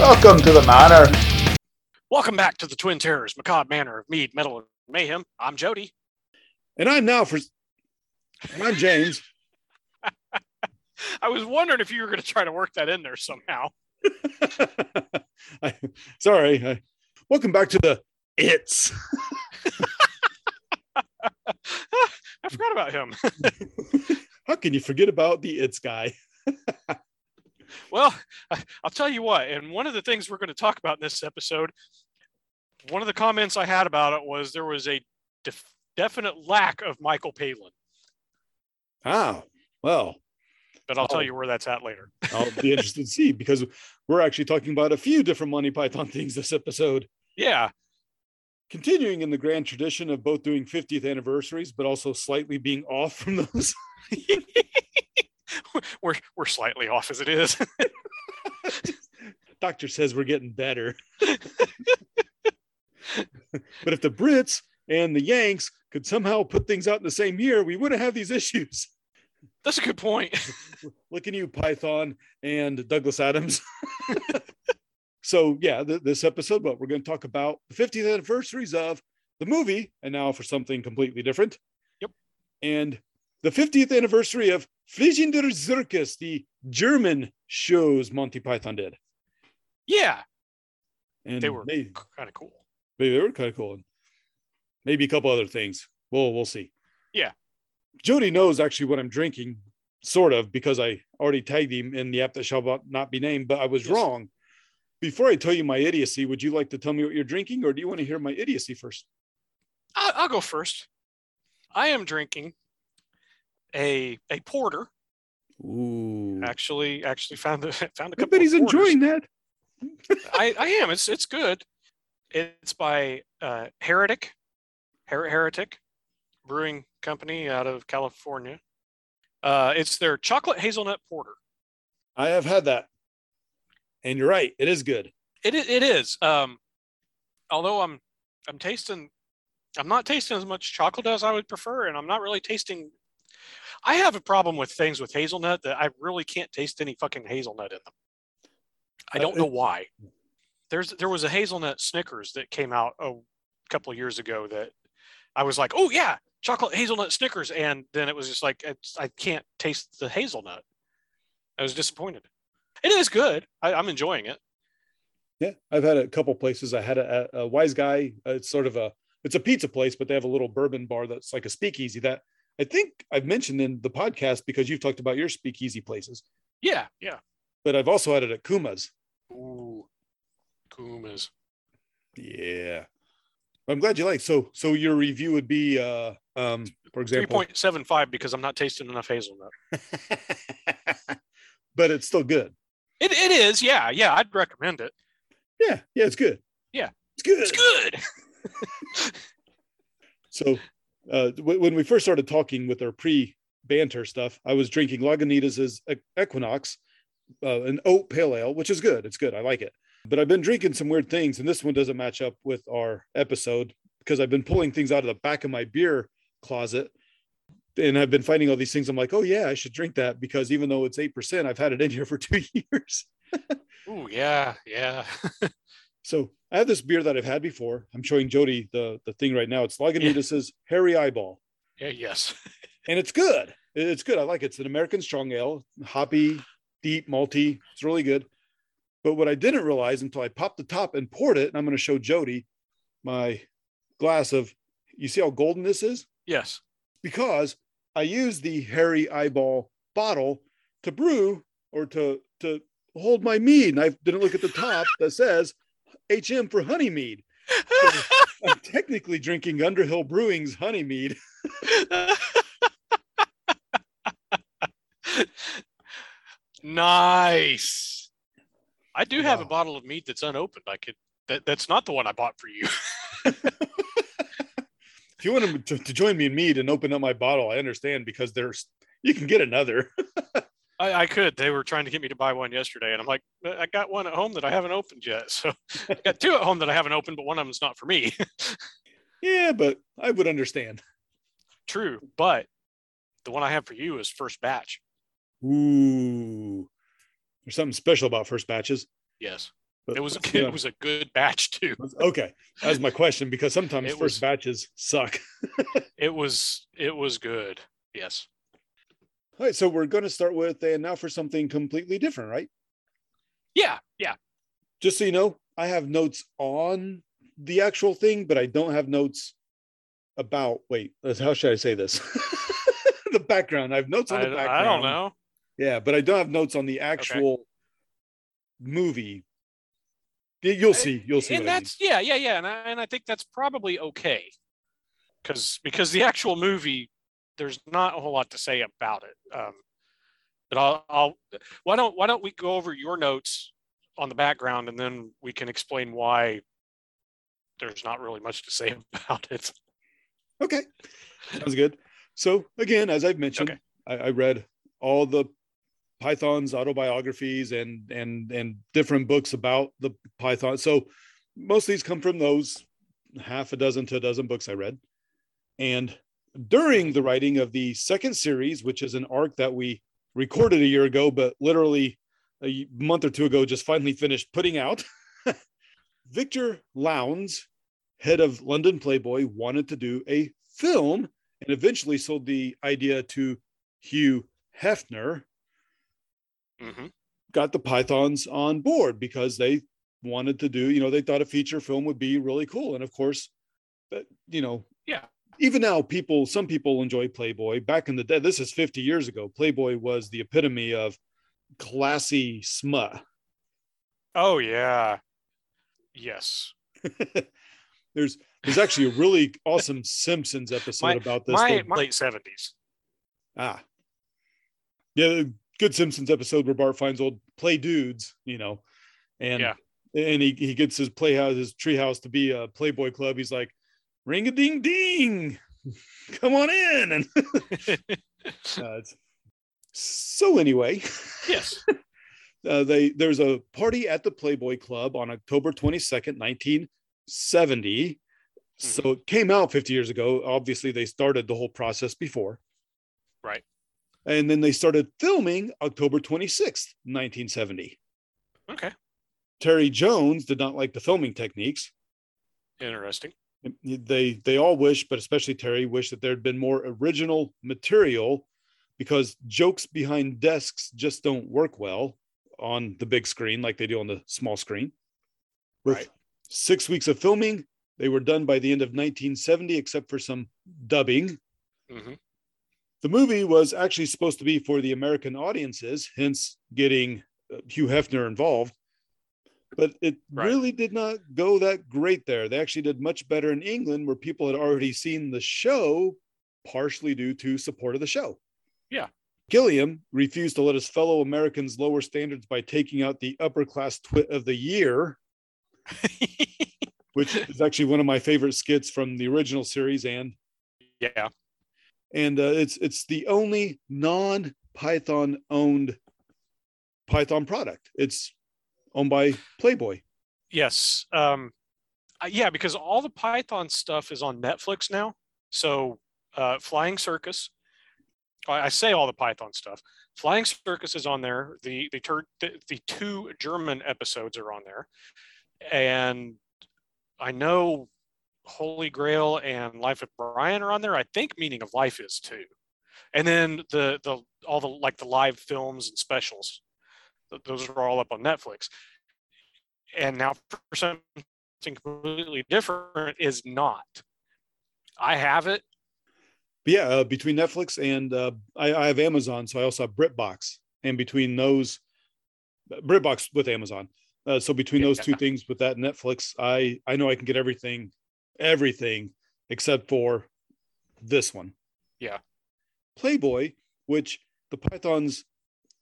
Welcome to the manor. Welcome back to the Twin Terrors, Macabre Manor of Mead, Metal, and Mayhem. I'm Jody. And I'm now for. And I'm James. I was wondering if you were going to try to work that in there somehow. I, sorry. I, welcome back to the It's. I forgot about him. How can you forget about the It's guy? Well, I, I'll tell you what, and one of the things we're going to talk about in this episode, one of the comments I had about it was there was a def- definite lack of Michael Palin. Ah, well, but I'll Oh. tell you where that's at later. I'll be interested to see because we're actually talking about a few different Monty Python things this episode. Yeah, Continuing in the grand tradition of both doing 50th anniversaries, but also slightly being off from those. we're we're slightly off as it is. Doctor says we're getting better. but if the Brits and the Yanks could somehow put things out in the same year, we wouldn't have these issues. That's a good point. Look at you, Python and Douglas Adams. so, yeah, th- this episode, but we're going to talk about the 50th anniversaries of the movie, and now for something completely different. Yep. And the 50th anniversary of Fliegender Circus, the German shows Monty Python did. Yeah, And They were- kind of cool. maybe they were kind of cool. And maybe a couple other things. Well, we'll see. Yeah. Jody knows actually what I'm drinking, sort of, because I already tagged him in the app that shall not be named, but I was Yes. wrong. Before I tell you my idiocy, would you like to tell me what you're drinking, or do you want to hear my idiocy first? I'll go first. I am drinking a a porter. Ooh. Actually, actually found the found a couple. he's enjoying that. I, I am. It's it's good. It's by uh, Heretic, Her- Heretic Brewing Company out of California. Uh, it's their chocolate hazelnut porter. I have had that. And you're right, it is good. It it is. Um, although I'm I'm tasting, I'm not tasting as much chocolate as I would prefer, and I'm not really tasting. I have a problem with things with hazelnut that I really can't taste any fucking hazelnut in them. I Uh, don't know why. There's there was a hazelnut Snickers that came out a couple of years ago that I was like, oh yeah, chocolate hazelnut Snickers, and then it was just like it's, I can't taste the hazelnut. I was disappointed. It is good. I, I'm enjoying it. Yeah, I've had a couple places. I had at a Wise Guy. uh, It's sort of a it's a pizza place, but they have a little bourbon bar that's like a speakeasy that I think I've mentioned in the podcast because you've talked about your speakeasy places. Yeah, yeah. But I've also had it at Kuma's. Ooh, Kumas. Yeah. I'm glad you like. So so your review would be uh um for example point seven five because I'm not tasting enough hazelnut. but it's still good. It it is, yeah, yeah. I'd recommend it. Yeah, yeah, it's good. Yeah. It's good. It's good. So, uh, w- when we first started talking with our pre banter stuff, I was drinking Lagunitas's Equinox, uh, an oat pale ale, which is good. It's good. I like it. But I've been drinking some weird things, and this one doesn't match up with our episode because I've been pulling things out of the back of my beer closet. And I've been finding all these things. I'm like, oh, yeah, I should drink that because even though it's 8%, I've had it in here for two years. oh, yeah, yeah. So I have this beer that I've had before. I'm showing Jody the, the thing right now. It's Lagunitas's Hairy Eyeball. Yeah, yes. and it's good. It's good. I like it. It's an American strong ale, hoppy, deep, malty. It's really good. But what I didn't realize until I popped the top and poured it, and I'm going to show Jody my glass of. You see how golden this is? Yes. Because I used the hairy eyeball bottle to brew or to to hold my mead, and I didn't look at the top that says HM for honey mead. I'm technically drinking Underhill Brewing's honey mead. nice. I do have a bottle of meat that's unopened. I could that, that's not the one I bought for you. if you want to, to join me in mead and open up my bottle, I understand because there's you can get another. I, I could. They were trying to get me to buy one yesterday, and I'm like, I got one at home that I haven't opened yet. So I got two at home that I haven't opened, but one of them's not for me. yeah, but I would understand. True, but the one I have for you is first batch. Ooh, there's something special about first batches. Yes. But, It was you know, it was a good batch too. okay. That's my question because sometimes It first was- batches suck. It was it was good. Yes. All right, so we're going to start with and now for something completely different, right? Yeah, yeah. Just so you know, I have notes on the actual thing, but I don't have notes about. Wait, how should I say this? the background. I have notes on I, the background. I don't know. Yeah, but I don't have notes on the actual movie. You'll see. You'll see. and what I mean. that's yeah, yeah, yeah. And I, and I think that's probably okay. Because because the actual movie, there's not a whole lot to say about it. Um, but I'll, I'll why don't why don't we go over your notes on the background and then we can explain why there's not really much to say about it. Okay. Sounds good. So again, as I've mentioned, Okay. I, I read all the Python's autobiographies and and and different books about the Python. So most of these come from those half a dozen to a dozen books I read. And during the writing of the second series, which is an arc that we recorded a year ago, but literally a month or two ago, just finally finished putting out, Victor Lownes, head of London Playboy, wanted to do a film and eventually sold the idea to Hugh Hefner, hmm got the Pythons on board because they wanted to do, you know, they thought a feature film would be really cool. And of course, that, you know, Yeah. Even now people, some people enjoy Playboy. Back in the day, this is 50 years ago, Playboy was the epitome of classy smut. Oh yeah. Yes. there's there's actually a really awesome Simpsons episode My- about this. My, my late seventies. Ah. Yeah, good Simpsons episode where Bart finds old play dudes, you know, and Yeah. and he, he gets his playhouse, his treehouse to be a Playboy club. He's like, ring a ding ding, come on in. And uh, so anyway, yes. uh, they there's a party at the Playboy Club on October 22nd, 1970. So it came out 50 years ago. Obviously, they started the whole process before. Right. And then they started filming October 26th, 1970. Okay. Terry Jones did not like the filming techniques. Interesting. They they all wish, but especially Terry, wished that there had been more original material because jokes behind desks just don't work well on the big screen like they do on the small screen. With Right. six weeks of filming, they were done by the end of 1970, except for some dubbing. hmm The movie was actually supposed to be for the American audiences, hence getting uh, Hugh Hefner involved. But it Right. really did not go that great there. They actually did much better in England, where people had already seen the show, partially due to support of the show. Yeah. Gilliam refused to let his fellow Americans lower standards by taking out the upper class twit of the year, which is actually one of my favorite skits from the original series and yeah. and uh, it's it's the only non Python owned Python product. It's owned by Playboy. Yes. Um, yeah, because all the Python stuff is on Netflix now. So, uh, Flying Circus. I I say all the Python stuff. Flying Circus is on there. The the, tur- the the two German episodes are on there, and I know Holy Grail and Life of Brian are on there. I think Meaning of Life is too, and then the the all the like the live films and specials. Th- Those are all up on Netflix and now for something completely different is not. I have it. Yeah, uh, between Netflix and uh, I, I have Amazon, so I also have BritBox, and between those, BritBox with Amazon. Uh, so between those two things, with that Netflix, I I know I can get everything, everything except for this one. Yeah. Playboy, which the Pythons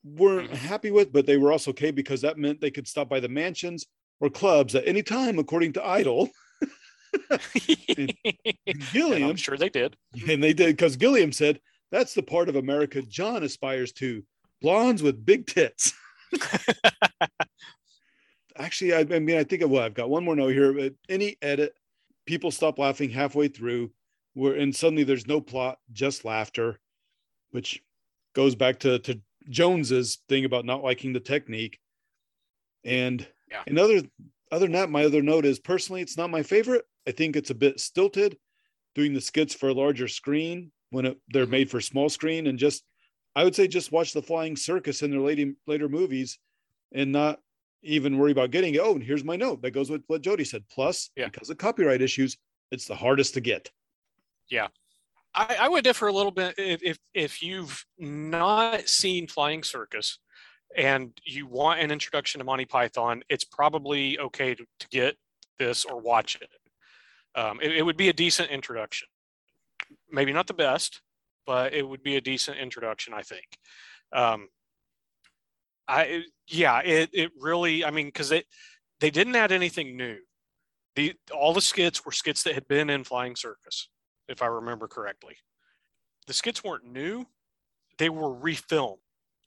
weren't Mhm. happy with, but they were also okay because that meant they could stop by the mansions or clubs at any time, according to Idle. And Gilliam I'm sure they did. and they did because Gilliam said that's the part of America John aspires to blondes with big tits. Actually, I, I mean, I think of what I've got one more note here. But any edit, people stop laughing halfway through, where and suddenly there's no plot, just laughter, which goes back to to Jones's thing about not liking the technique. And Yeah. And other than that, my other note is personally, it's not my favorite. I think it's a bit stilted, doing the skits for a larger screen when it, they're Mhm. made for small screen, and just I would say just watch the Flying Circus in their later later movies, and not even worry about getting it. Oh, and here's my note that goes with what Jody said. Plus, Yeah. because of copyright issues, it's the hardest to get. I, I would differ a little bit if, if if you've not seen Flying Circus and you want an introduction to Monty Python, it's probably okay to, to get this or watch it. Um, it. It would be a decent introduction. Maybe not the best, but it would be a decent introduction, I think. Um, I yeah, it it really. I mean, because it they didn't add anything new. The all the skits were skits that had been in Flying Circus if I remember correctly. The skits weren't new; they were refilmed,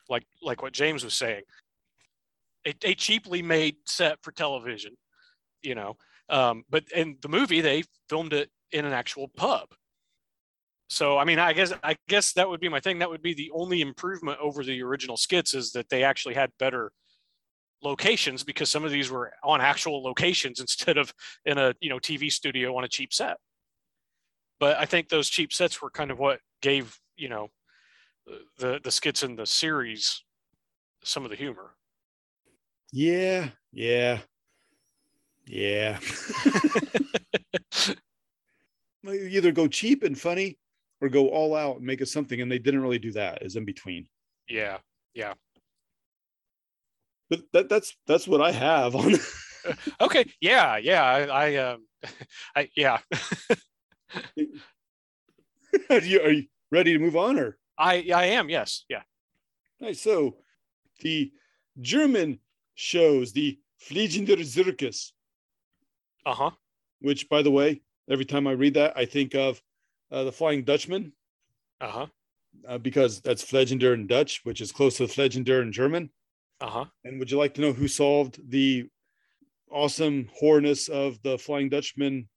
like like what James was saying. A, a cheaply made set for television, you know. Um, but in the movie, they filmed it in an actual pub. So I mean, I guess I guess that would be my thing. That would be the only improvement over the original skits is that they actually had better locations because some of these were on actual locations instead of in a you know TV studio on a cheap set but I think those cheap sets were kind of what gave you know the the skits in the series some of the humor. Yeah, yeah, yeah. You either go cheap and funny, or go all out and make it something, and they didn't really do that. Is in between. yeah, yeah. But that that's that's what I have on. Okay, yeah, yeah. I, I um, I yeah. are, you, are you ready to move on, or I I am. Yes, yeah. nice? So, the German shows the Fliegender Zirkus, Uh huh. which, by the way, every time I read that, I think of uh, the Flying Dutchman. Uh huh. uh, because that's Flegender in Dutch, which is close to Flegender in German. Uh huh. And would you like to know who solved the awesome horness of the Flying Dutchman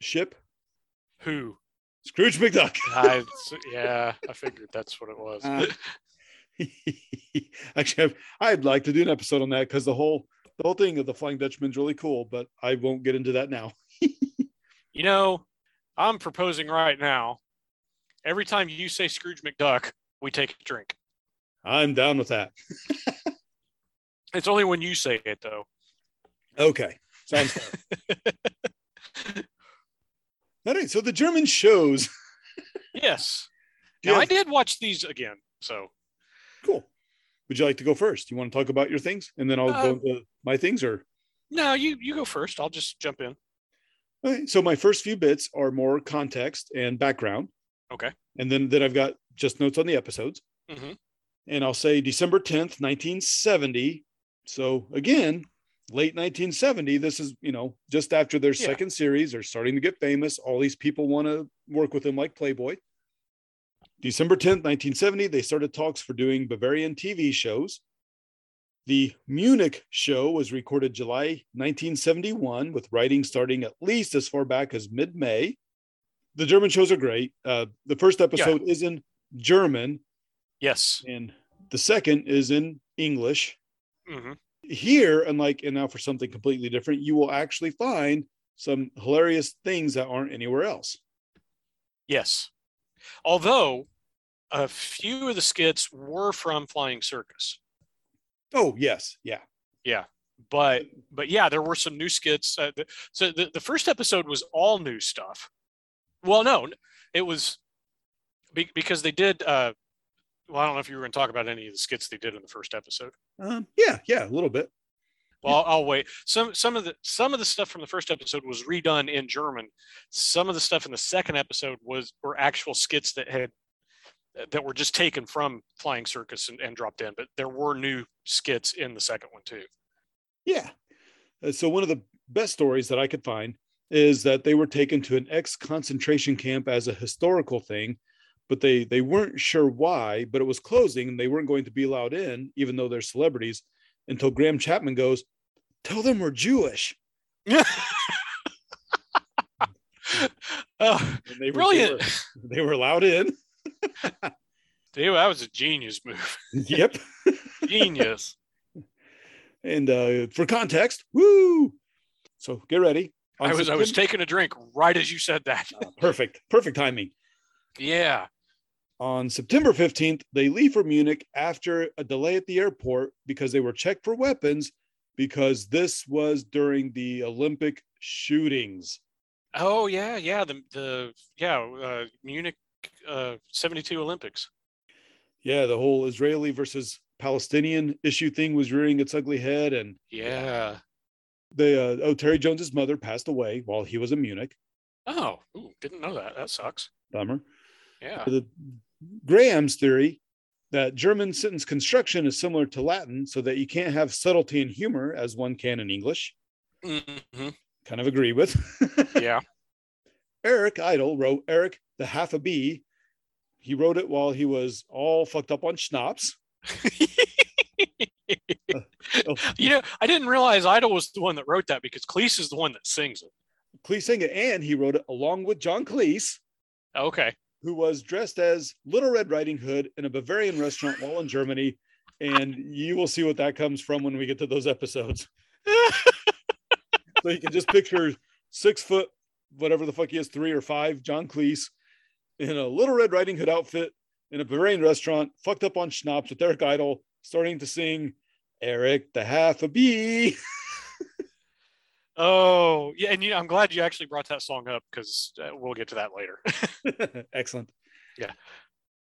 ship? Who? Scrooge McDuck. I yeah. I figured that's what it was. Uh, Actually, I've- I'd like to do an episode on that because the whole the whole thing of the Flying Dutchman's really cool, but I won't get into that now. you know, I'm proposing right now. Every time you say Scrooge McDuck, we take a drink. I'm down with that. It's only when you say it though. Okay, sounds fair. All right, so the German shows. Yes. You I did watch these again. So Cool. Would you like to go first? You want to talk about your things, and then I'll Uh, go into my things, or no, you you go first. I'll just jump in. Okay, so my first few bits are more context and background. Okay. And then then I've got just notes on the episodes. hmm And I'll say December 10th, 1970. So again, late 1970. This is, you know, just after their Yeah. second series. They're starting to get famous. All these people want to work with them like Playboy. December 10th, 1970, they started talks for doing Bavarian TV shows. The Munich show was recorded July 1971, with writing starting at least as far back as mid May. The German shows are great. Uh, the first episode is in German, Yes. and the second is in English. hmm Here, unlike and now for something completely different, you will actually find some hilarious things that aren't anywhere else. Yes. Although a few of the skits were from Flying Circus. Oh, yes. Yeah. Yeah. But but yeah, there were some new skits. Uh, the, so the, the first episode was all new stuff. Well, no, it was be, because they did. Uh, well, I don't know if you were going to talk about any of the skits they did in the first episode. Um, yeah. Yeah. A little bit. Well, I'll, I'll wait. Some some of the some of the stuff from the first episode was redone in German. Some of the stuff in the second episode was were actual skits that had that were just taken from Flying Circus and, and dropped in. But there were new skits in the second one too. Yeah. Uh, so one of the best stories that I could find is that they were taken to an ex concentration camp as a historical thing, but they they weren't sure why. But it was closing, and they weren't going to be allowed in, even though they're celebrities. Until Graham Chapman goes, "Tell them we're Jewish." oh, And they were, brilliant! They were, they were allowed in. Dude, that was a genius move. yep. Genius. And uh, for context, woo! So get ready. I was I was taking a drink right as you said that. perfect, perfect timing. yeah. On September 15th, they leave for Munich after a delay at the airport because they were checked for weapons because this was during the Olympic shootings. Oh yeah, yeah. The the yeah uh, Munich uh, '72 Olympics. Yeah, the whole Israeli versus Palestinian issue thing was rearing its ugly head. And Yeah. the uh, oh, Terry Jones's mother passed away while he was in Munich. Oh, ooh, didn't know that. That sucks. Bummer. Yeah. the Graham's theory that German sentence construction is similar to Latin, so that you can't have subtlety and humor as one can in English. hmm Kind of agree with. Yeah. Eric Idle wrote Eric the Half a Bee. He wrote it while he was all fucked up on schnapps. oh. you know, I didn't realize Idle was the one that wrote that because Cleese is the one that sings it. Cleese sang it, and he wrote it along with John Cleese, Okay. Who was dressed as Little Red Riding Hood in a Bavarian restaurant while in Germany. And you will see what that comes from when we get to those episodes. So you can just picture six foot, whatever the fuck he is, three or five, John Cleese in a little Red Riding Hood outfit in a Bavarian restaurant, fucked up on schnapps with Eric Idle, starting to sing Eric the Half a Bee. oh, yeah. And you know, I'm glad you actually brought that song up because uh, we'll get to that later. Excellent. Yeah.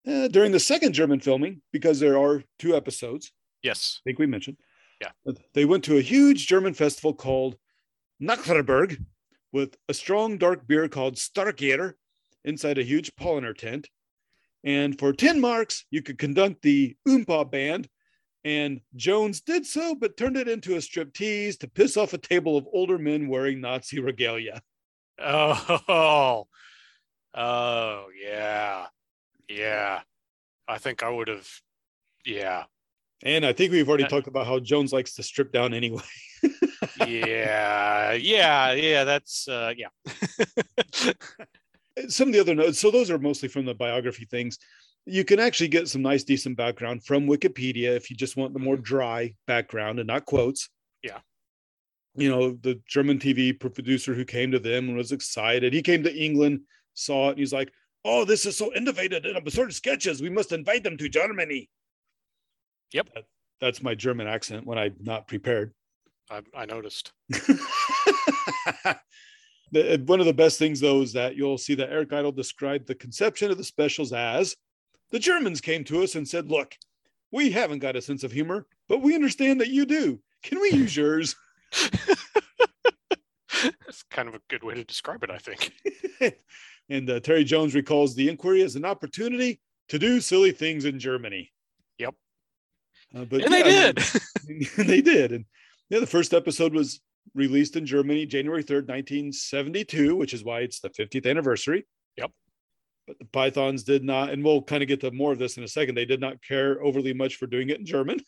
Uh, during the second German filming, because there are two episodes, yes. I think we mentioned. Yeah. They went to a huge German festival called Nockherberg with a strong dark beer called Starkbier inside a huge Paulaner tent. And for 10 marks, you could conduct the Oompa band. And Jones did so, but turned it into a striptease to piss off a table of older men wearing Nazi regalia. Oh, oh, yeah. Yeah. I think I would have. Yeah. And I think we've already Uh, talked about how Jones likes to strip down anyway. Yeah. yeah. Yeah. That's, uh, yeah. some of the other notes so those are mostly from the biography things you can actually get some nice decent background from wikipedia if you just want the more mm-hmm. dry background and not quotes Yeah. you know the german tv producer who came to them and was excited he came to england saw it and he's like oh this is so innovative and absurd sketches we must invite them to germany Yep. That- that's my german accent when i'm not prepared I, I noticed. One of the best things, though, is that you'll see that Eric Idle described the conception of the specials as the Germans came to us and said, Look, we haven't got a sense of humor, but we understand that you do. Can we use yours? That's kind of a good way to describe it, I think. and uh, Terry Jones recalls the inquiry as an opportunity to do silly things in Germany. Yep. Uh, but And they yeah, mean- did. and they did. And yeah, the first episode was released in Germany January 3rd, 1972, which is why it's the 50th anniversary. Yep. But the Pythons did not, and we'll kind of get to more of this in a second. They did not care overly much for doing it in German.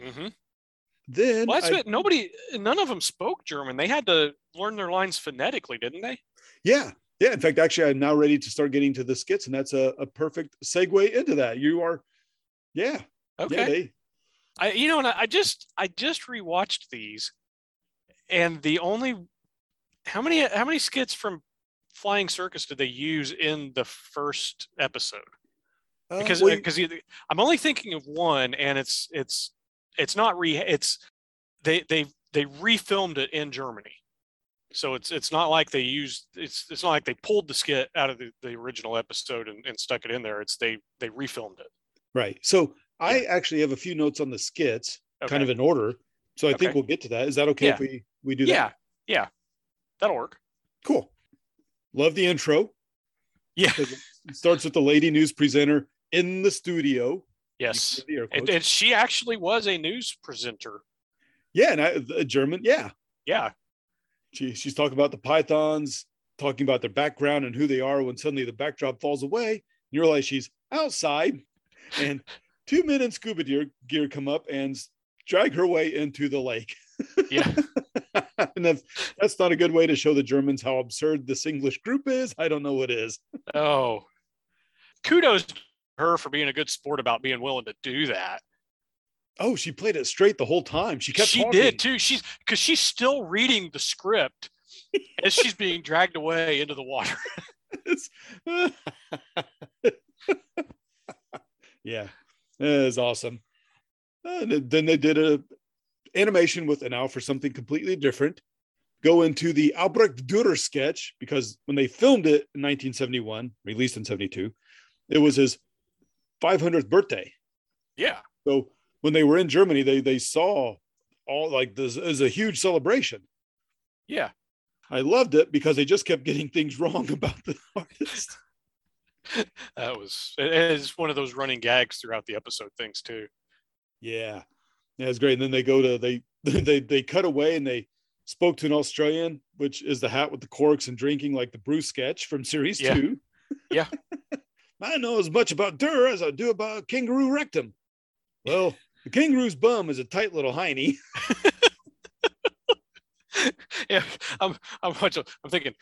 hmm Then Well, that's I- it. Nobody, none of them spoke German. They had to learn their lines phonetically, didn't they? yeah, yeah. In fact, actually, I'm now ready to start getting to the skits, and that's a, a perfect segue into that. You are, yeah, Okay. yeah. They, I, you know, and I I just, I just rewatched these, and the only, how many, how many skits from Flying Circus did they use in the first episode? uh, Because, well, because I'm only thinking of one, and it's, it's, it's not re, it's, they, they, they refilmed it in Germany. So it's it's not like they used it's it's not like they pulled the skit out of the, the original episode and, and stuck it in there. It's they they refilmed it. right. So I actually have a few notes on the skits, kind of in order. So I think we'll get to that. Is that okay if we we do that? yeah, yeah, that'll work. Cool. Love the intro. Yeah. It starts with the lady news presenter in the studio. Yes, The and, and she actually was a news presenter. yeah, and I, a German. Yeah, Yeah, she, she's talking about the pythons, talking about their background and who they are. When suddenly the backdrop falls away, And you realize she's outside, and two men in scuba gear, gear come up and drag her way into the lake. yeah, and if that's not a good way to show the Germans how absurd this English group is, I don't know what is. oh, kudos to her for being a good sport about being willing to do that. Oh, she played it straight the whole time. She kept. she talking. did too. She's because she's still reading the script as she's being dragged away into the water. yeah, it is awesome. Uh, and then they did a animation with an owl for something completely different. Go into the Albrecht Dürer sketch because when they filmed it in 1971, released in 72, it was his 500th birthday. Yeah. So when they were in Germany, they they saw all like this is a huge celebration. Yeah. I loved it because they just kept getting things wrong about the artist. That was it is one of those running gags throughout the episode things too. Yeah, yeah, it's great. And then they go to they they they cut away and they spoke to an Australian, which is the hat with the corks and drinking like the Bruce sketch from series Yeah. two. Yeah. I know as much about Durer as I do about kangaroo rectum. Well, the kangaroo's bum is a tight little hiney. Yeah. I'm I'm watching, I'm thinking,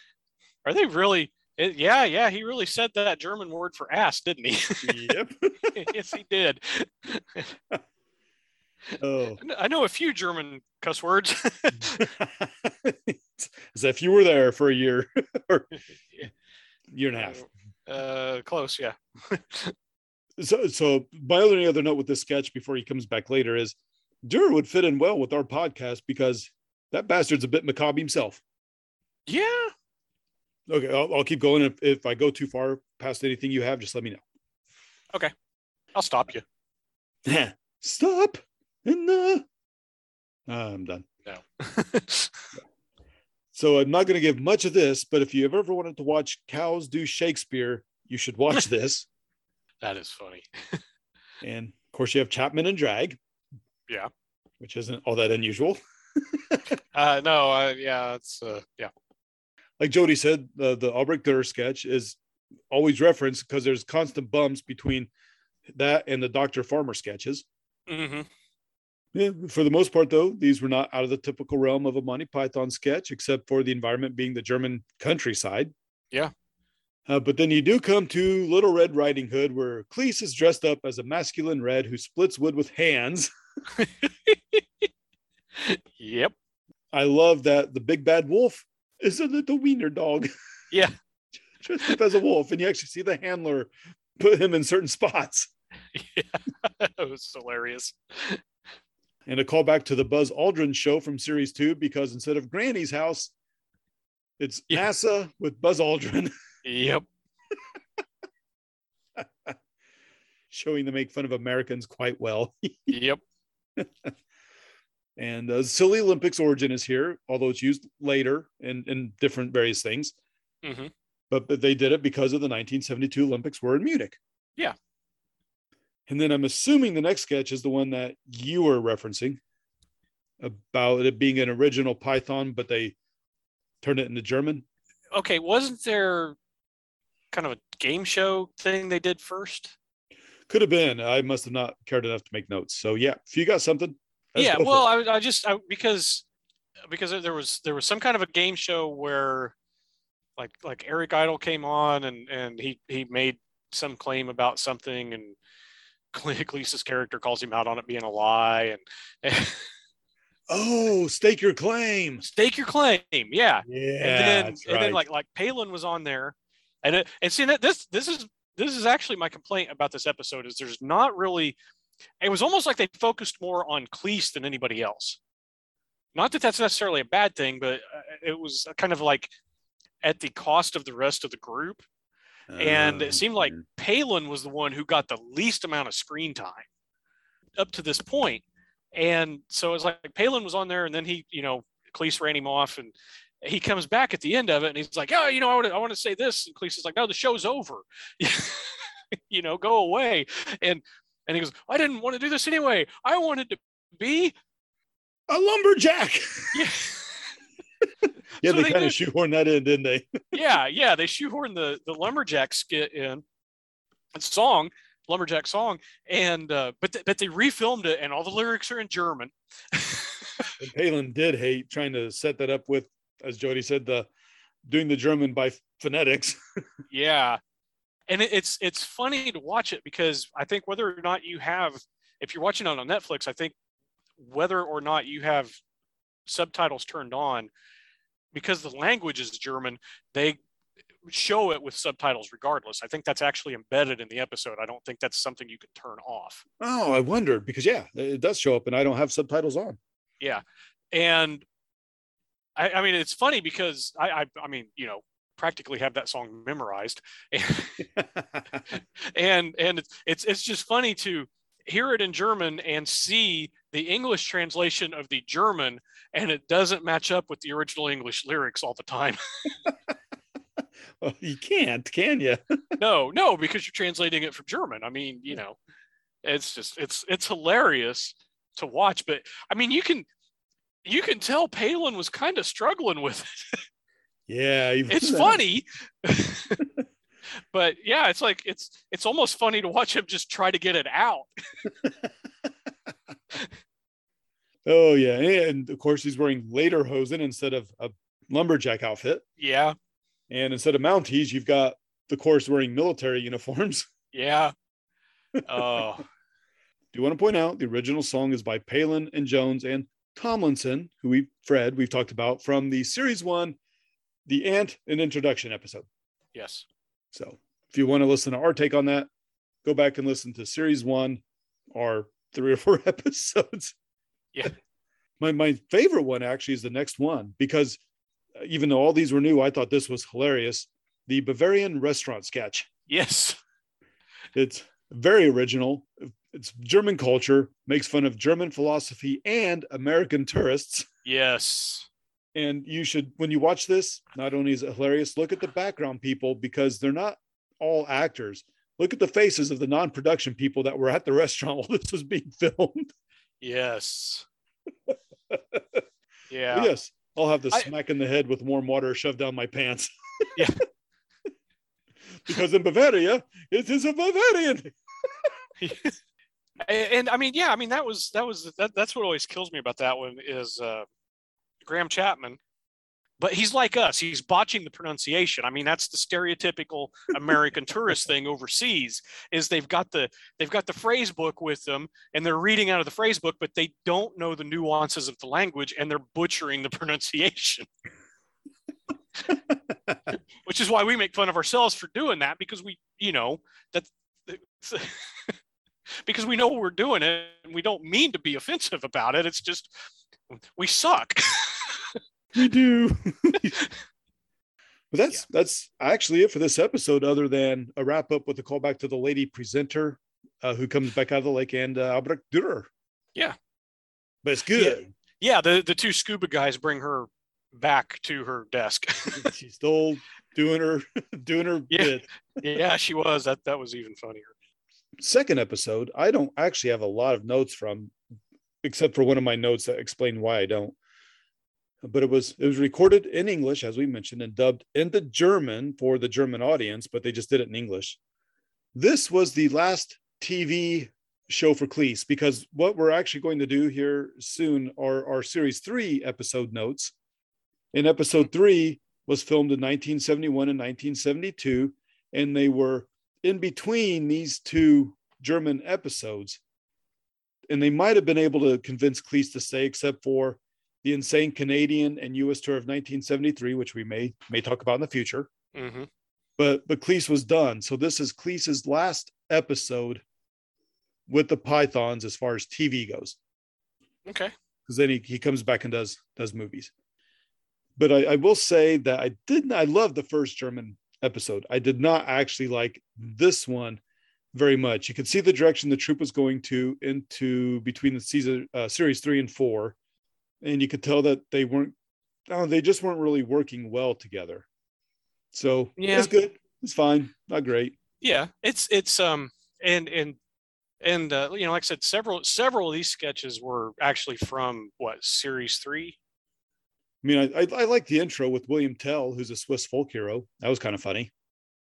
are they really it, yeah, yeah, he really said that German word for ass, didn't he? yep. yes, he did. Oh. I know a few German cuss words. as if you were there for a year or year and a half. Uh, close, yeah. so so my only other note with this sketch before he comes back later is Durer would fit in well with our podcast because that bastard's a bit macabre himself. Yeah. Okay, I'll, I'll keep going. If, if I go too far past anything you have, just let me know. Okay, I'll stop you. know. Stop. And uh, I'm done. No. So I'm not going to give much of this, but if you have ever wanted to watch cows do Shakespeare, you should watch this. that is funny. And of course, you have Chapman and Drag. Yeah. Which isn't all that unusual. Uh, no, uh, yeah, it's uh, yeah. like Jody said, the the Albrecht Dürer sketch is always referenced because there's constant bumps between that and the Dr. Farmer sketches. hmm Yeah, for the most part, though, these were not out of the typical realm of a Monty Python sketch, except for the environment being the German countryside. Yeah. Uh, but then you do come to Little Red Riding Hood, where Cleese is dressed up as a masculine red who splits wood with hands. Yep. I love that the big bad wolf is a little wiener dog. Yeah. dressed up as a wolf, and you actually see the handler put him in certain spots. yeah. it was hilarious. And a callback to the Buzz Aldrin show from series two, because instead of Granny's house, it's Yeah. NASA with Buzz Aldrin Yep. showing to make fun of Americans quite well. Yep. And uh, Silly Olympics origin is here, although it's used later in, in different various things. hmm But, but they did it because of the 1972 Olympics were in Munich. Yeah. And then I'm assuming the next sketch is the one that you were referencing about it being an original Python, but they turned it into German. Okay, wasn't there kind of a game show thing they did first? Could have been. I must have not cared enough to make notes. So yeah, if you got something, yeah. Well. I, I just I, because because there was there was some kind of a game show where like like Eric Idle came on and and he he made some claim about something and Cleese's character calls him out on it being a lie and, oh, stake your claim. stake your claim. Yeah. Yeah, and then and then like like Palin was on there, and it, and see that this this is this is actually my complaint about this episode is there's not really. It was almost like they focused more on Cleese than anybody else. Not that that's necessarily a bad thing, but uh, it was kind of like at the cost of the rest of the group. And it oh, seemed like Palin was the one who got the least amount of screen time up to this point. And so it's like Palin was on there, and then he, you know, Cleese ran him off, and he comes back at the end of it, and he's like, "Oh, you know, I want to, I want to say this." And Cleese is like, "No, the show's over. you know, go away." And and he goes, "I didn't want to do this anyway. I wanted to be." a lumberjack. Yeah. Yeah, So they they kind of shoehorned that in, didn't they? yeah, yeah, they shoehorned the the lumberjack skit in, a song, lumberjack song, and uh, but th- but they refilmed it, and all the lyrics are in German. And Palin did hate trying to set that up with, as Jody said, the doing the German by phonetics. yeah, and it, it's it's funny to watch it because I think whether or not you have if you're watching it on Netflix, I think whether or not you have subtitles turned on, because the language is German, they show it with subtitles regardless. I think that's actually embedded in the episode. I don't think that's something you can turn off. Oh, I wondered because yeah, it does show up and I don't have subtitles on. Yeah. And I, I mean, it's funny because I, I, I mean, you know, practically have that song memorized and and it's, it's it's just funny to hear it in german and see the english translation of the german and it doesn't match up with the original english lyrics all the time. Well, you can't can you? No no because you're translating it from german. I mean you know it's just it's it's hilarious to watch but i mean you can you can tell palin was kind of struggling with it. Yeah it's funny but yeah it's like it's it's almost funny to watch him just try to get it out. Oh yeah. And of course he's wearing lederhosen instead of a lumberjack outfit. Yeah. And instead of mounties you've got the course wearing military uniforms. Yeah. Oh. Do you want to point out the original song is by palin and jones and tomlinson who we fred we've talked about from the series one the ant and introduction episode. Yes so if you want to listen to our take on that go back and listen to series one or three or four episodes. Yeah. My my favorite one actually is the next one because uh, even though all these were new i thought this was hilarious. The bavarian restaurant sketch. Yes. It's very original. It's german culture makes fun of german philosophy and american tourists. Yes and you should when you watch this not only is it hilarious look at the background people because they're not all actors. Look at the faces of the non-production people that were at the restaurant while this was being filmed. Yes. Yeah. Yes i'll have the smack in the head with warm water shoved down my pants. Yeah. because in bavaria it is a bavarian. And, and I mean, yeah, I mean that was that was that, that's what always kills me about that one is uh, Graham Chapman. But he's like us; he's botching the pronunciation. I mean, that's the stereotypical American tourist thing overseas. Is they've got the they've got the phrase book with them, and they're reading out of the phrase book, but they don't know the nuances of the language, and they're butchering the pronunciation. Which is why we make fun of ourselves for doing that because we, you know, that's because we know we're doing it and we don't mean to be offensive about it. It's just we suck. We do but that's that's actually it for this episode other than a wrap up with a callback to the lady presenter uh, who comes back out of the lake and uh, albrecht Dürer. Yeah. but it's good yeah, the the two scuba guys bring her back to her desk. she's still doing her doing her Yeah. bit yeah, she was. That that was even funnier. second episode i don't actually have a lot of notes from except for one of my notes that explain why i don't but it was it was recorded in english as we mentioned and dubbed into german for the german audience but they just did it in english this was the last tv show for Cleese because what we're actually going to do here soon are our series three episode notes and episode three was filmed in 1971 and 1972 and they were in between these two German episodes. And they might have been able to convince Cleese to stay, except for the insane Canadian and US tour of 1973, which we may may talk about in the future. hmm But but Cleese was done. So this is Cleese's last episode with the Pythons as far as TV goes. Okay. Because then he, he comes back and does does movies. But I, I will say that I didn't I love the first German episode. I did not actually like this one very much. You could see the direction the troop was going to into between the season uh, series three and four, and you could tell that they weren't. Oh, they just weren't really working well together. So Yeah. it's good. It's fine. Not great. Yeah, it's it's um and and and uh, you know, like I said, several several of these sketches were actually from what series three. I mean, I, I I like the intro with William Tell, who's a Swiss folk hero. That was kind of funny.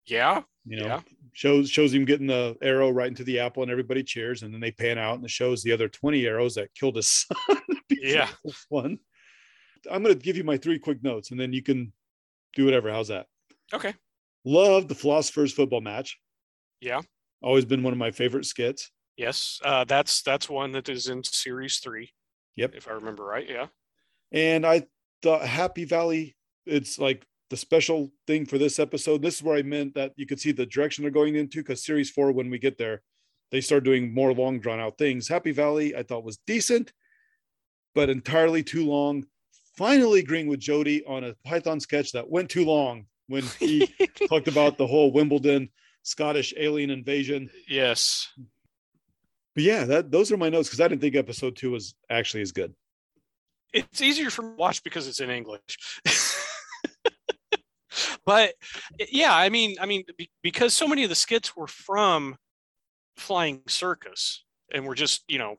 Yeah. You know, Yeah. Shows shows him getting the arrow right into the apple, and everybody cheers, and then they pan out and it shows the other twenty arrows that killed his son. Yeah. one. I'm going to give you my three quick notes, and then you can do whatever. How's that? Okay. Love the philosophers football match. Yeah. Always been one of my favorite skits. Yes, uh, that's that's one that is in series three. Yep. If I remember right, yeah. And I thought Happy Valley, it's like the special thing for this episode. This is where I meant that you could see the direction they're going into because series four, when we get there, they start doing more long drawn out things. Happy Valley, I thought was decent, but entirely too long. Finally agreeing with Jody on a Python sketch that went too long when he talked about the whole Wimbledon Scottish alien invasion. yes. But yeah, that those are my notes because I didn't think episode two was actually as good. It's easier for me to watch because it's in English. but yeah, I mean, I mean, because so many of the skits were from Flying Circus and were just, you know,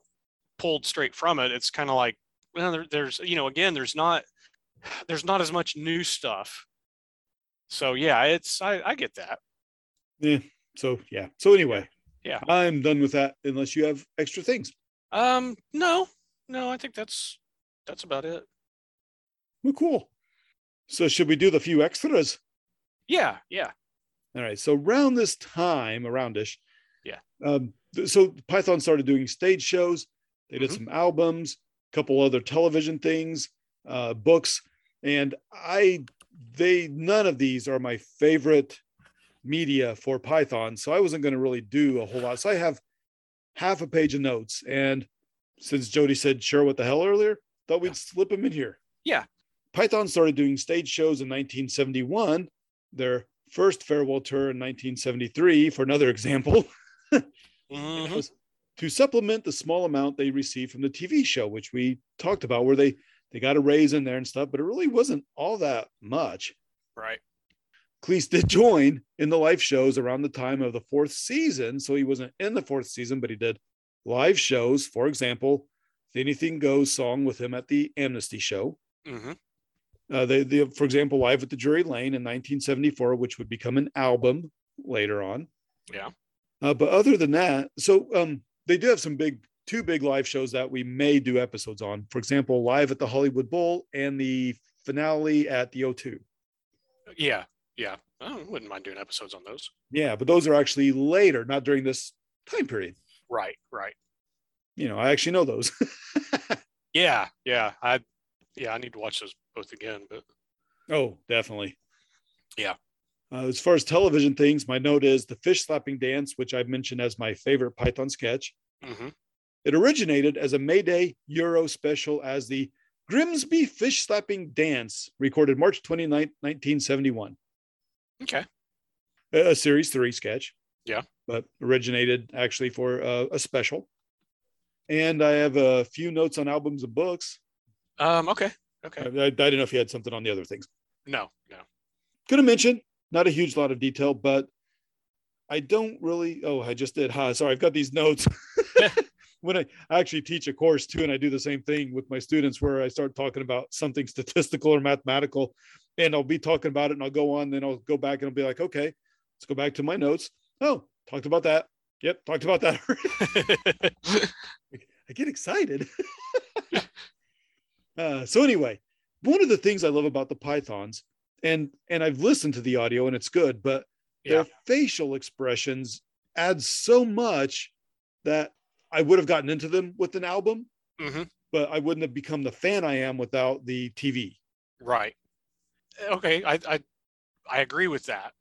pulled straight from it. It's kind of like, well, there, there's, you know, again, there's not, there's not as much new stuff. So yeah, it's, I, I get that. Yeah. So yeah. So anyway, Yeah. I'm done with that unless you have extra things. Um, no, no, I think that's, that's about it. Well, cool. So should we do the few extras? Yeah. Yeah. All right. So around this time, aroundish. Yeah. Um, th- so Python started doing stage shows. They did Mhm. some albums, a couple other television things, uh, books, and I they none of these are my favorite media for Python. So I wasn't going to really do a whole lot. So I have half a page of notes, and since Jody said sure what the hell earlier, thought we'd slip them in here. Yeah. Python started doing stage shows in 1971. Their first farewell tour in 1973, for another example, Mhm. was to supplement the small amount they received from the TV show, which we talked about, where they they got a raise in there and stuff, but it really wasn't all that much. Right. Cleese did join in the live shows around the time of the fourth season. So he wasn't in the fourth season, but he did live shows. For example, the Anything Goes song with him at the Amnesty Show. hmm Uh, they, they, for example, Live at the Drury Lane in 1974, which would become an album later on. Yeah. Uh, but other than that, so um, they do have some big, two big live shows that we may do episodes on. For example, Live at the Hollywood Bowl and the finale at the O2. Yeah. Yeah. I wouldn't mind doing episodes on those. Yeah, but those are actually later, not during this time period. Right. Right. You know, I actually know those. Yeah. Yeah. I, yeah, I need to watch those both again, but oh, definitely. Yeah. Uh, as far as television things, my note is the fish slapping dance, which I've mentioned as my favorite Python sketch. hmm It originated as a Mayday Euro special as the Grimsby Fish Slapping Dance, recorded March 29th, 1971. okay. A a series three sketch. Yeah. But originated actually for uh, a special. And I have a few notes on albums and books. Um, okay. I, Okay. I, I didn't know if you had something on the other things. No, no. Gonna mention, not a huge lot of detail, but I don't really. Oh, I just did. Huh. Sorry, I've got these notes. when I actually teach a course too, and I do the same thing with my students where I start talking about something statistical or mathematical, and I'll be talking about it and I'll go on, then I'll go back and I'll be like, okay, let's go back to my notes. Oh, talked about that. Yep, talked about that. I get excited. Uh, so anyway, one of the things I love about the Pythons, and and I've listened to the audio and it's good, but yeah. their facial expressions add so much that I would have gotten into them with an album, hmm but I wouldn't have become the fan I am without the TV. Right. Okay. I, I, I agree with that.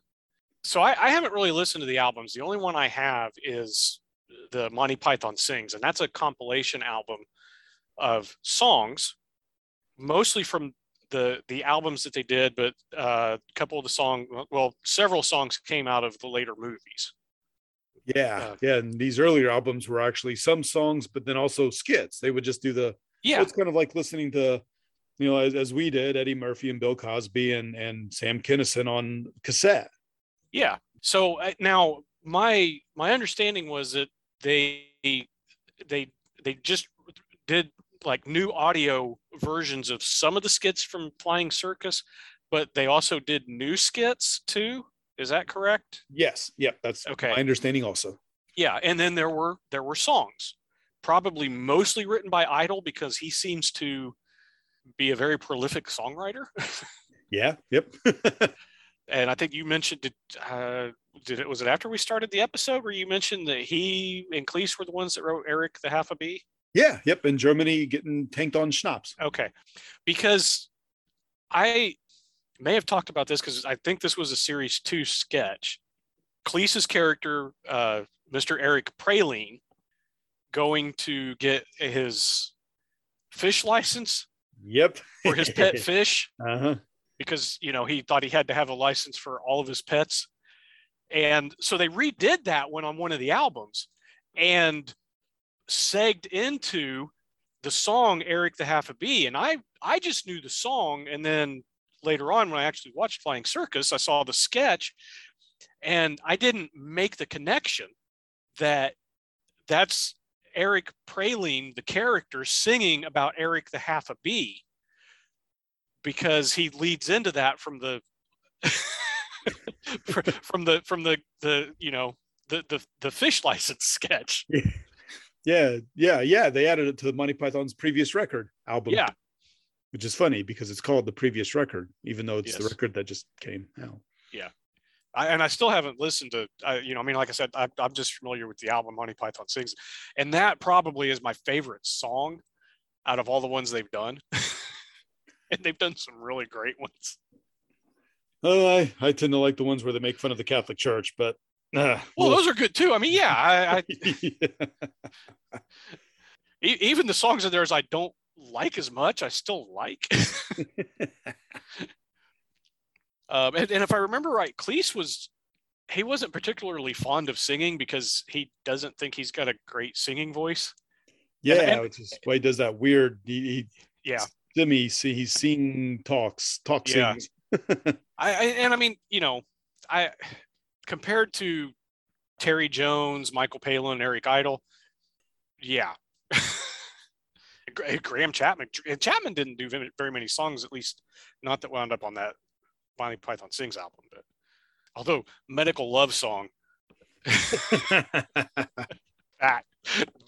So I, I haven't really listened to the albums. The only one I have is the Monty Python Sings, and that's a compilation album of songs, mostly from the the albums that they did, but uh, a couple of the song, well, several songs came out of the later movies. Yeah, Uh, yeah. And these earlier albums were actually some songs, but then also skits. They would just do the. Yeah. It's kind of like listening to, you know, as, as we did, Eddie Murphy and Bill Cosby and and Sam Kinison on cassette. Yeah. So uh, now my my understanding was that they they they just did like new audio versions of some of the skits from Flying Circus, but they also did new skits too. Is that correct? Yes, yeah, that's Okay. my understanding also. Yeah, and then there were there were songs, probably mostly written by Idle because he seems to be a very prolific songwriter. Yeah, yep. and I think you mentioned it. Uh, did it was it after we started the episode where you mentioned that he and Cleese were the ones that wrote Eric the Half a Bee? Yeah, yep. In Germany, getting tanked on schnapps. Okay, because I may have talked about this because I think this was a series two sketch. Cleese's character, uh, Mr. Eric Praline, going to get his fish license Yep. for his pet fish Uh huh. because you know he thought he had to have a license for all of his pets and so they redid that one on one of the albums and segged into the song eric the half a bee. And i i just knew the song. And then later on when i actually watched flying circus i saw the sketch. And i didn't make the connection that that's eric praline the character singing about eric the half a bee because he leads into that from the from the from the the you know the the the fish license sketch. Yeah, yeah, yeah. They added it to the Monty Python's previous record album. Yeah, which is funny because it's called the previous record, even though it's the record that just came out. Yeah. I, and I still haven't listened to I, you know I mean like I said I, I'm just familiar with the album Monty Python sings, and that probably is my favorite song out of all the ones they've done. and they've done some really great ones. Oh, I, I tend to like the ones where they make fun of the Catholic Church, but uh, Well, those are good too. I mean, yeah, I, I e- even the songs of theirs I don't like as much, I still like. um, and, and if I remember right, Cleese was he wasn't particularly fond of singing because he doesn't think he's got a great singing voice. yeah, and- which is why he does that weird. He, he Yeah, Simi, see, he's sing talks, talks. Yeah. I, I and I mean, you know, I compared to Terry Jones, Michael Palin, Eric Idle, yeah. Graham Chapman. and Chapman didn't do very very many songs, at least not that wound up on that Monty Python Sings album. But although Medical Love Song, that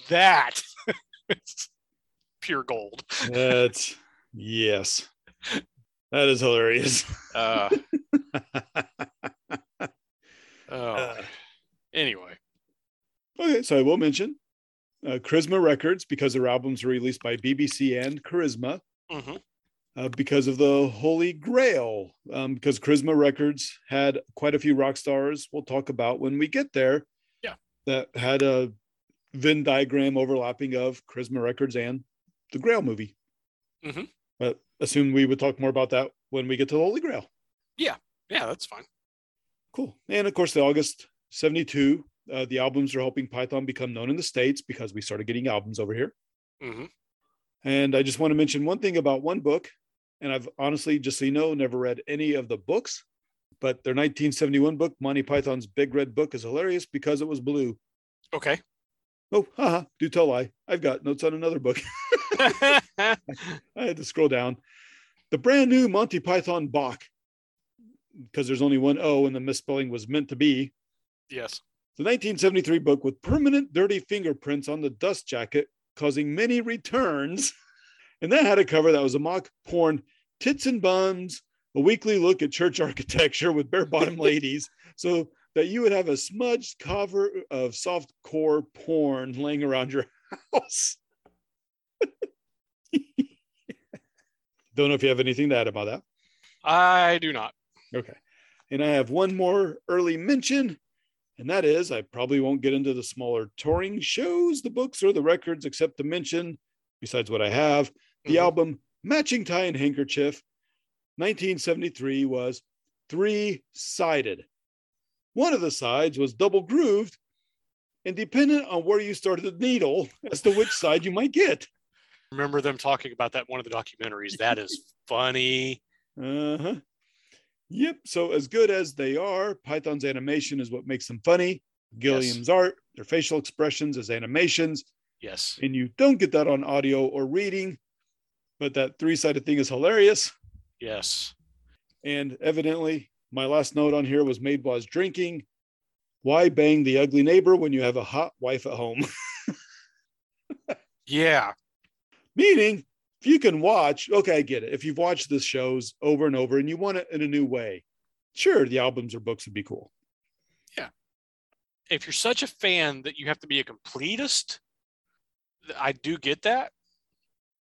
that is pure gold. That's yes, that is hilarious. Uh, oh, Uh, anyway, okay, so I will mention uh, Charisma Records because their albums were released by BBC and Charisma. hmm uh, because of the Holy Grail. Um, because Charisma Records had quite a few rock stars we'll talk about when we get there. Yeah. That had a Venn diagram overlapping of Charisma Records and the Grail movie. Mm-hmm. But assume we would talk more about that when we get to the Holy Grail. Yeah. Yeah, that's fine. Cool. And of course, the August 72, uh, the albums are helping Python become known in the States because we started getting albums over here. hmm And I just want to mention one thing about one book. And I've honestly, just so you know, never read any of the books, but their 1971 book, Monty Python's Big Red Book, is hilarious because it was blue. Okay. Oh, haha, do tell lie. I've got notes on another book. I had to scroll down. The brand new Monty Python Bok, because there's only one O and the misspelling was meant to be. yes. The 1973 book with permanent dirty fingerprints on the dust jacket, causing many returns. And that had a cover that was a mock porn, tits and buns, a weekly look at church architecture with bare bottom ladies, so that you would have a smudged cover of soft core porn laying around your house. Don't know if you have anything to add about that. I do not. Okay. And I have one more early mention, and that is I probably won't get into the smaller touring shows, the books, or the records, except to mention, besides what I have, the Mhm. album Matching Tie and Handkerchief, 1973, was three sided. One of the sides was double grooved, and dependent on where you started the needle as to which side you might get. Remember them talking about that one of the documentaries. That is funny. Uh-huh. Yep. So as good as they are, Python's animation is what makes them funny. Gilliam's art, their facial expressions as animations, Yes. and you don't get that on audio or reading. But that three-sided thing is hilarious. Yes. And evidently, my last note on here was made while drinking. Why bang the ugly neighbor when you have a hot wife at home? Yeah. Meaning, if you can watch, okay, I get it. If you've watched the shows over and over and you want it in a new way, sure, the albums or books would be cool. Yeah. If you're such a fan that you have to be a completist, I do get that.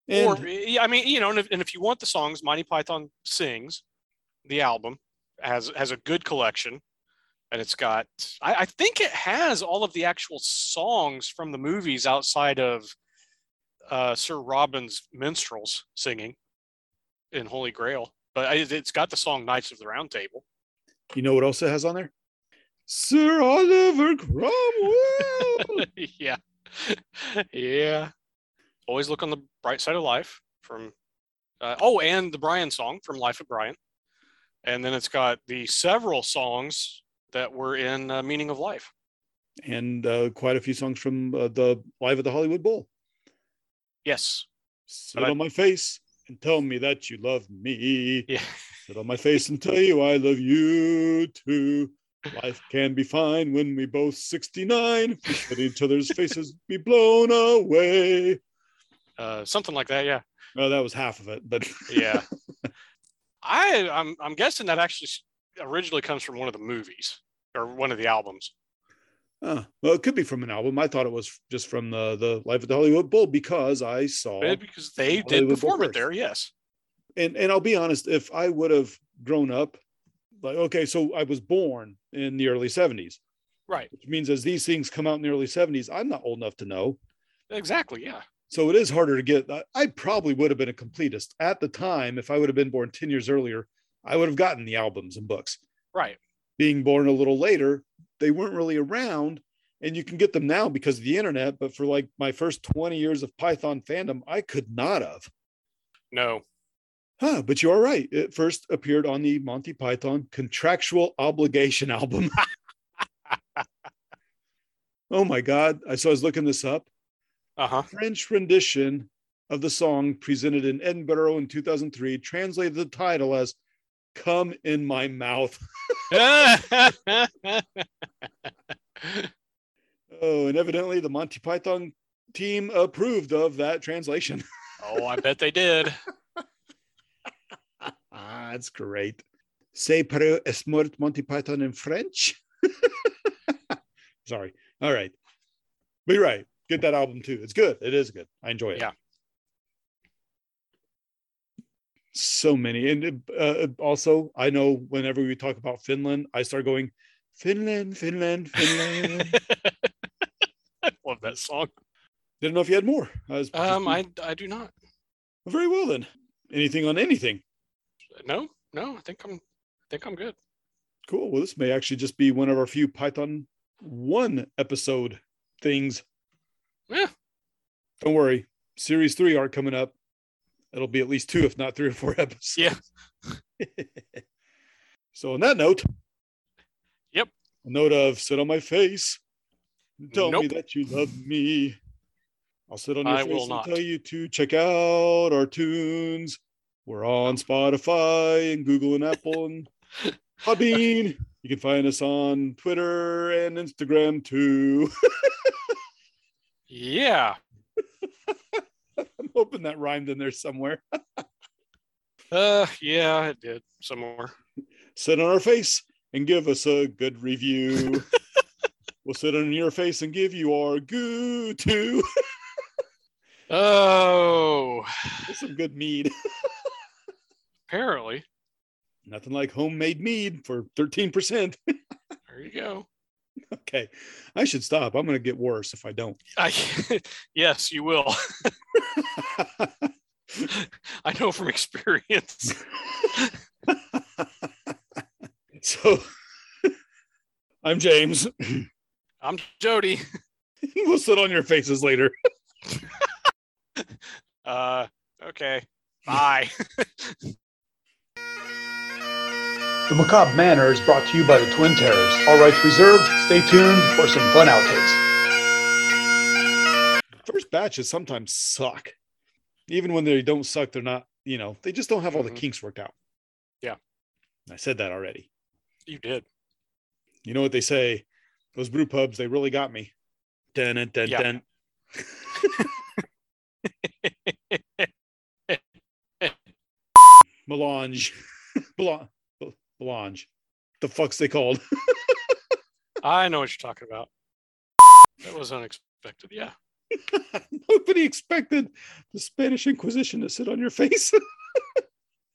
And or I mean, you know, and if, and if you want the songs, Monty Python sings the album has has a good collection, and it's got. I, I think it has all of the actual songs from the movies outside of uh, Sir Robin's minstrels singing in Holy Grail, but I, it's got the song Knights of the Round Table. you know what else it has on there? Sir Oliver Cromwell. yeah, yeah. Always look on the bright side of life. From uh, oh, and the Brian song from Life of Brian, and then it's got the several songs that were in uh, Meaning of Life. and uh, quite a few songs from uh, the live at the Hollywood Bowl. Yes, Sit But I- on my face and tell me that you love me. yeah, Sit on my face and tell you I love you too. Life can be fine when we both 69. We Let each other's faces be blown away. uh, something like that. Yeah, Well, that was half of it, but yeah. I I'm I'm guessing that actually originally comes from one of the movies or one of the albums. Uh, well, it could be from an album. I thought it was just from the the Life of the Hollywood Bowl because I saw Maybe because they did Hollywood Bowl perform it there. Yes. and and I'll be honest, if I would have grown up, like okay, so I was born in the early 70s, Right. which means as these things come out in the early 70s, I'm not old enough to know. Exactly. Yeah. So it is harder to get. I- I probably would have been a completist at the time if I would have been born 10 years earlier. I would have gotten the albums and books. Right. Being born a little later, they weren't really around, and you can get them now because of the internet. But for like my first 20 years of Python fandom, I could not have. No. Huh, but you are right. It first appeared on the Monty Python Contractual Obligation album. oh my God. I so I was looking this up. Uh huh. French rendition of the song presented in Edinburgh in 2003 translated the title as Come in My Mouth. Oh, and evidently the Monty Python team approved of that translation. oh, I bet they did. ah, that's great. C'est pour es mort Monty Python in French. Sorry. All right. Be right. Get that album too. It's good. It is good. I enjoy it. Yeah. So many. And uh, also, I know whenever we talk about Finland, I start going, Finland, Finland, Finland. I love that song. Didn't know if you had more. I was Um, I I do not. very well then. Anything on anything? No, no. I think I'm. I think I'm good. Cool. Well, this may actually just be one of our few Python one episode things. Yeah. Don't worry. Series three aren't coming up. It'll be at least two, if not three or four episodes. Yeah. so on that note. Yep. A note of sit on my face. Tell me that you love me. I'll sit on your I face and not. tell you to check out our tunes. We're on Spotify and Google and Apple and Podbean. You can find us on Twitter and Instagram too. Yeah. I'm hoping that rhymed in there somewhere. Uh. Yeah. It did somewhere. Sit on our face and give us a good review. we'll sit on your face and give you our goo too. Oh. Some good mead. Apparently. Nothing like homemade mead for 13%. There you go. Okay. I should stop. I'm going to get worse if I don't. I. yes, you will. I know from experience. so I'm James. I'm Jody. we'll sit on your faces later. Uh. Okay. Bye. The Macabre Manor is brought to you by the Twin Terrors. All rights reserved. Stay tuned for some fun outtakes. First batches sometimes suck. Even when they don't suck, they're not, you know, they just don't have all the Mhm. kinks worked out. Yeah. I said that already. you did. You know what they say? Those brew pubs, they really got me. Dun, dun, dun, Yeah. dun. Melange. Bla- Melange. the fuck's they called? I know what you're talking about. That was unexpected. Yeah. Nobody expected the Spanish Inquisition to sit on your face.